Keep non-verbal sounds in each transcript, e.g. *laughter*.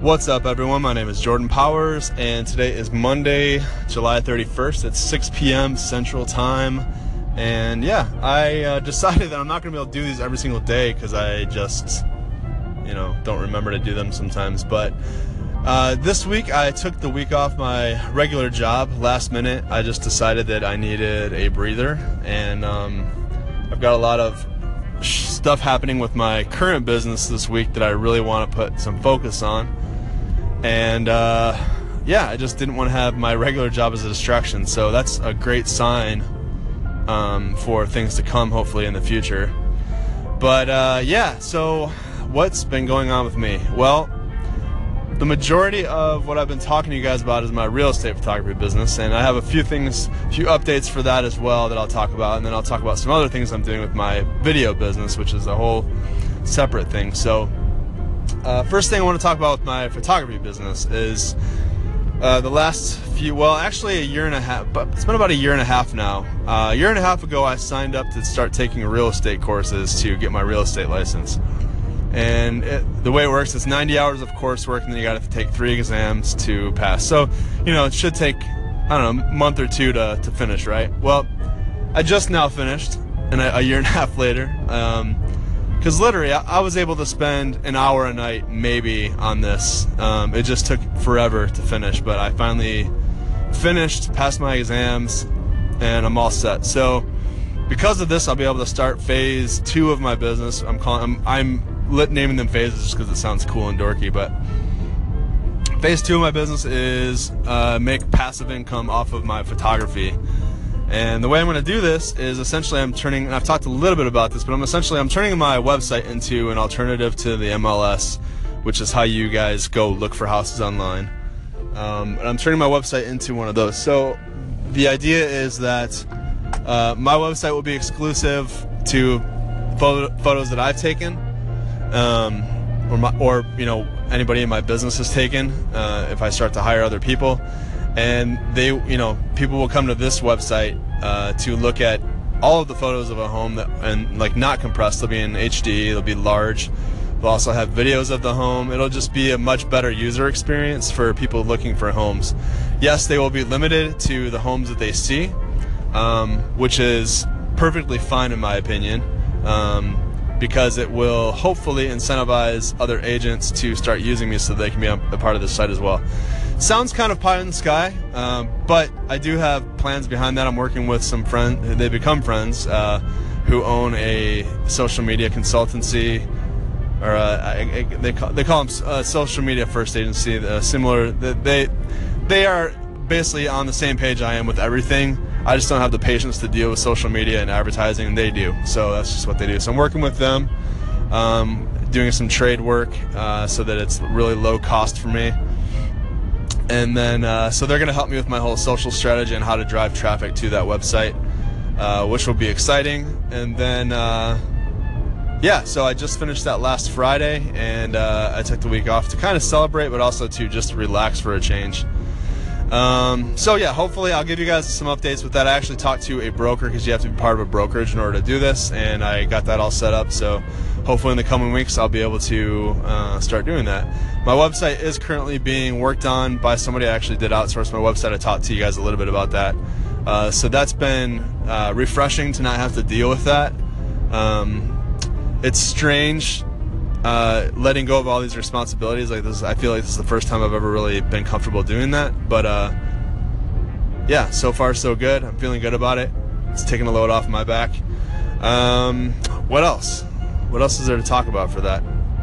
What's up, everyone? My name is Jordan Powers, and today is Monday, July 31st. It's 6 p.m. Central Time. And yeah, I uh, *laughs* decided that I'm not going to be able to do these every single day because I just, you know, don't remember to do them sometimes. But uh, this week, I took the week off my regular job last minute. I just decided that I needed a breather, and um, I've got a lot of stuff happening with my current business this week that I really want to put some focus on. And uh, yeah, I just didn't want to have my regular job as a distraction. So that's a great sign um, for things to come, hopefully, in the future. But uh, yeah, so what's been going on with me? Well, the majority of what I've been talking to you guys about is my real estate photography business, and I have a few things, a few updates for that as well that I'll talk about, and then I'll talk about some other things I'm doing with my video business, which is a whole separate thing. So, uh, first thing I want to talk about with my photography business is uh, the last few, well, actually a year and a half, but it's been about a year and a half now. Uh, a year and a half ago, I signed up to start taking real estate courses to get my real estate license. And it, the way it works is 90 hours of coursework, and then you got to take three exams to pass. So, you know, it should take, I don't know, a month or two to, to finish, right? Well, I just now finished, and a, a year and a half later. Because literally, I, I, was able to spend an hour a night maybe on this. Um, it just took forever to finish, but I finally finished, passed my exams, and I'm all set. So, because of this, I'll be able to start phase two of my business. I'm calling. I'm, I'm naming them phases just because it sounds cool and dorky, but phase two of my business is uh, make passive income off of my photography. And the way I'm going to do this is essentially I'm turning, and I've talked a little bit about this, but I'm essentially I'm turning my website into an alternative to the MLS, which is how you guys go look for houses online. Um, and I'm turning my website into one of those. So the idea is that uh, my website will be exclusive to photo- photos that I've taken um, or my, or you know anybody in my business has taken uh, if I start to hire other people, and they you know people will come to this website uh, to look at all of the photos of a home that and like not compressed. They'll be in HD. They'll be large. They'll also have videos of the home. It'll just be a much better user experience for people looking for homes. Yes, they will be limited to the homes that they see, um, which is perfectly fine in my opinion. Um, because it will hopefully incentivize other agents to start using me so they can be a part of this site as well. Sounds kind of pie in the sky, um, but I do have plans behind that. I'm working with some friends, they become friends, uh, who own a social media consultancy, or uh, they, call, they call them a social media first agency, uh, similar, they, they are basically on the same page I am with everything I just don't have the patience to deal with social media and advertising, and they do. So that's just what they do. So I'm working with them, um, doing some trade work uh, so that it's really low cost for me. And then, uh, so they're going to help me with my whole social strategy and how to drive traffic to that website, uh, which will be exciting. And then, uh, yeah, so I just finished that last Friday, and uh, I took the week off to kind of celebrate, but also to just relax for a change. Um, so yeah, hopefully I'll give you guys some updates with that. I actually talked to a broker because you have to be part of a brokerage in order to do this, and I got that all set up. So hopefully in the coming weeks I'll be able to uh, start doing that. My website is currently being worked on by somebody. I actually did outsource my website. I talked to you guys a little bit about that. Uh, so that's been uh, refreshing to not have to deal with that. Um, it's strange uh, letting go of all these responsibilities. Like this, I feel like this is the first time I've ever really been comfortable doing that. But uh, yeah, so far so good. I'm feeling good about it. It's taking a load off my back. Um, what else? What else is there to talk about for that?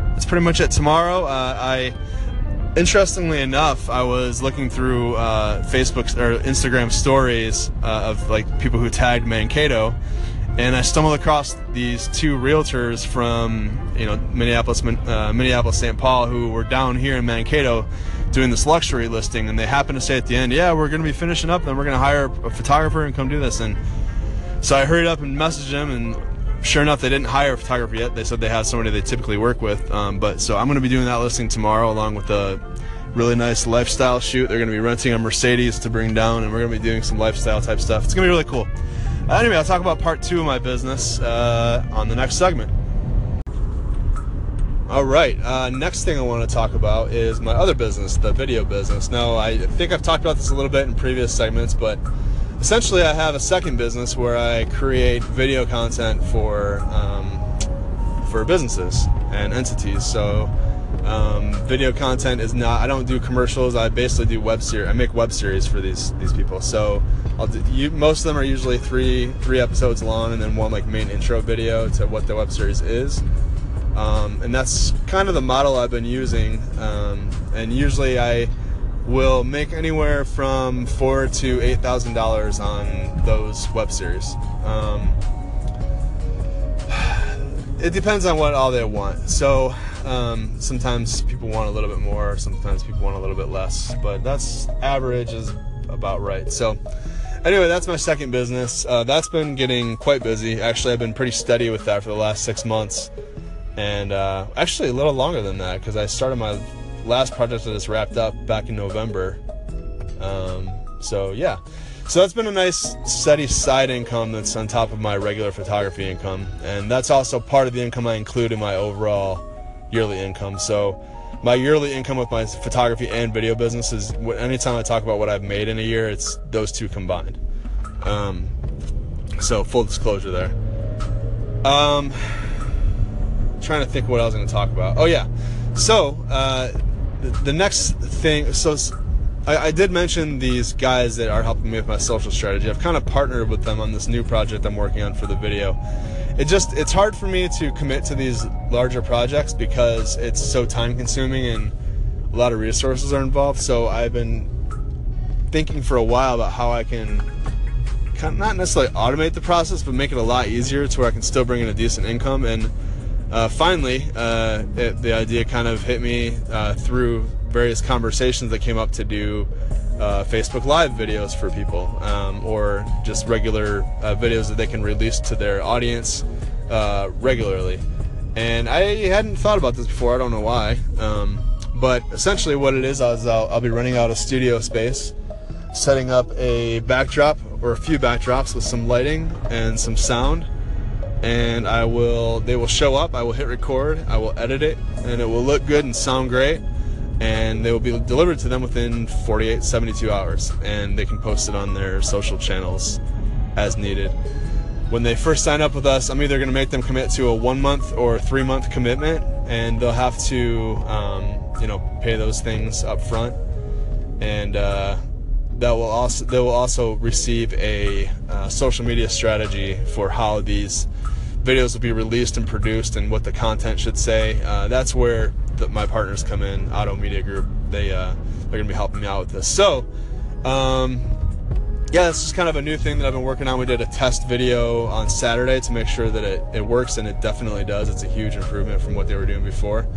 That's pretty much it. Tomorrow, uh, I interestingly enough, I was looking through uh, Facebook or Instagram stories uh, of like people who tagged Mankato, and I stumbled across these two realtors from you know Minneapolis, uh, Minneapolis, St. Paul, who were down here in Mankato doing this luxury listing, and they happened to say at the end, "Yeah, we're going to be finishing up, and we're going to hire a photographer and come do this." And so I hurried up and messaged them, and sure enough, they didn't hire a photographer yet. They said they had somebody they typically work with, um, but so I'm going to be doing that listing tomorrow, along with a really nice lifestyle shoot. They're going to be renting a Mercedes to bring down, and we're going to be doing some lifestyle type stuff. It's going to be really cool. Anyway, I'll talk about part two of my business uh, on the next segment. All right. Uh, next thing I want to talk about is my other business, the video business. Now, I think I've talked about this a little bit in previous segments, but essentially, I have a second business where I create video content for um, for businesses and entities. So, um, video content is not. I don't do commercials. I basically do web series. I make web series for these these people. So, I'll do, you, most of them are usually three three episodes long, and then one like main intro video to what the web series is. Um, and that's kind of the model I've been using. Um, and usually I will make anywhere from four to eight thousand dollars on those web series. Um, it depends on what all they want. So um, sometimes people want a little bit more, sometimes people want a little bit less, but that's average is about right. So anyway, that's my second business. Uh, that's been getting quite busy. Actually, I've been pretty steady with that for the last six months and uh, actually a little longer than that because I started my last project that just wrapped up back in November. Um, so yeah, so that's been a nice steady side income that's on top of my regular photography income, and that's also part of the income I include in my overall yearly income. So my yearly income with my photography and video business is anytime I talk about what I've made in a year, it's those two combined. Um, so full disclosure there. Um, trying to think what I was going to talk about. Oh yeah, so uh, the, next thing. So I, I, did mention these guys that are helping me with my social strategy. I've kind of partnered with them on this new project I'm working on for the video. It just it's hard for me to commit to these larger projects because it's so time consuming and a lot of resources are involved. So I've been thinking for a while about how I can kind of not necessarily automate the process, but make it a lot easier to where I can still bring in a decent income and uh, finally, uh, it, the idea kind of hit me uh, through various conversations that came up to do uh, Facebook Live videos for people, um, or just regular uh, videos that they can release to their audience uh, regularly. And I hadn't thought about this before. I don't know why, um, but essentially, what it is, is I'll, I'll be running out a studio space, setting up a backdrop or a few backdrops with some lighting and some sound and I will they will show up I will hit record I will edit it and it will look good and sound great and they will be delivered to them within 48 72 hours and they can post it on their social channels as needed. When they first sign up with us I'm either going to make them commit to a one month or three month commitment and they'll have to um, you know pay those things up front and uh, that will also they will also receive a uh, social media strategy for how these videos will be released and produced and what the content should say. Uh, that's where the, my partners come in, Auto Media Group. They uh, they're gonna be helping me out with this. So, um, yeah, this is kind of a new thing that I've been working on. We did a test video on Saturday to make sure that it, it works, and it definitely does. It's a huge improvement from what they were doing before.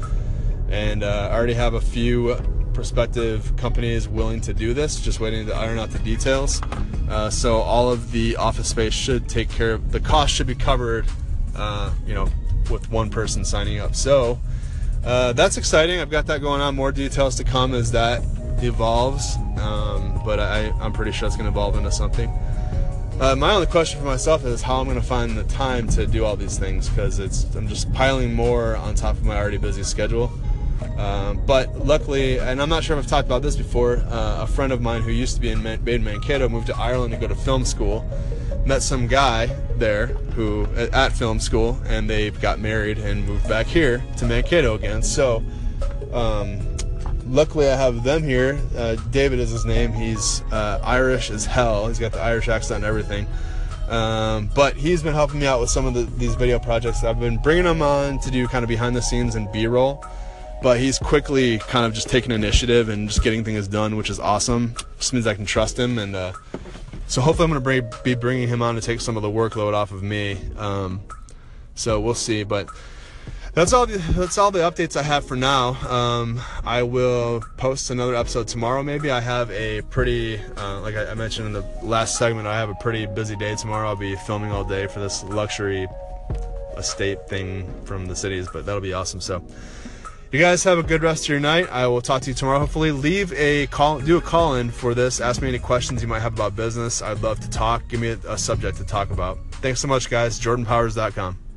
And uh, I already have a few prospective companies willing to do this, just waiting to iron out the details. Uh, so all of the office space should take care of the cost should be covered uh, you know, with one person signing up. So uh, that's exciting. I've got that going on. More details to come as that evolves, um, but I, I'm pretty sure it's going to evolve into something. Uh, my only question for myself is how I'm going to find the time to do all these things because it's I'm just piling more on top of my already busy schedule. Um, but luckily, and I'm not sure if I've talked about this before, uh, a friend of mine who used to be in Man- Mankato moved to Ireland to go to film school, met some guy there who at film school, and they got married and moved back here to Mankato again. So, um, luckily, I have them here. Uh, David is his name. He's uh, Irish as hell. He's got the Irish accent and everything. Um, but he's been helping me out with some of the, these video projects. I've been bringing him on to do kind of behind the scenes and B-roll. But he's quickly kind of just taking initiative and just getting things done, which is awesome. Just means I can trust him and uh, so hopefully I'm going to be bringing him on to take some of the workload off of me. Um, so we'll see, but that's all. The, that's all the updates I have for now. Um, I will post another episode tomorrow. Maybe I have a pretty, uh, like I mentioned in the last segment, I have a pretty busy day tomorrow. I'll be filming all day for this luxury estate thing from the cities, but that'll be awesome. So. You guys have a good rest of your night. I will talk to you tomorrow. Hopefully, leave a call, do a call in for this. Ask me any questions you might have about business. I'd love to talk. Give me a, a subject to talk about. Thanks so much, guys. JordanPowers.com.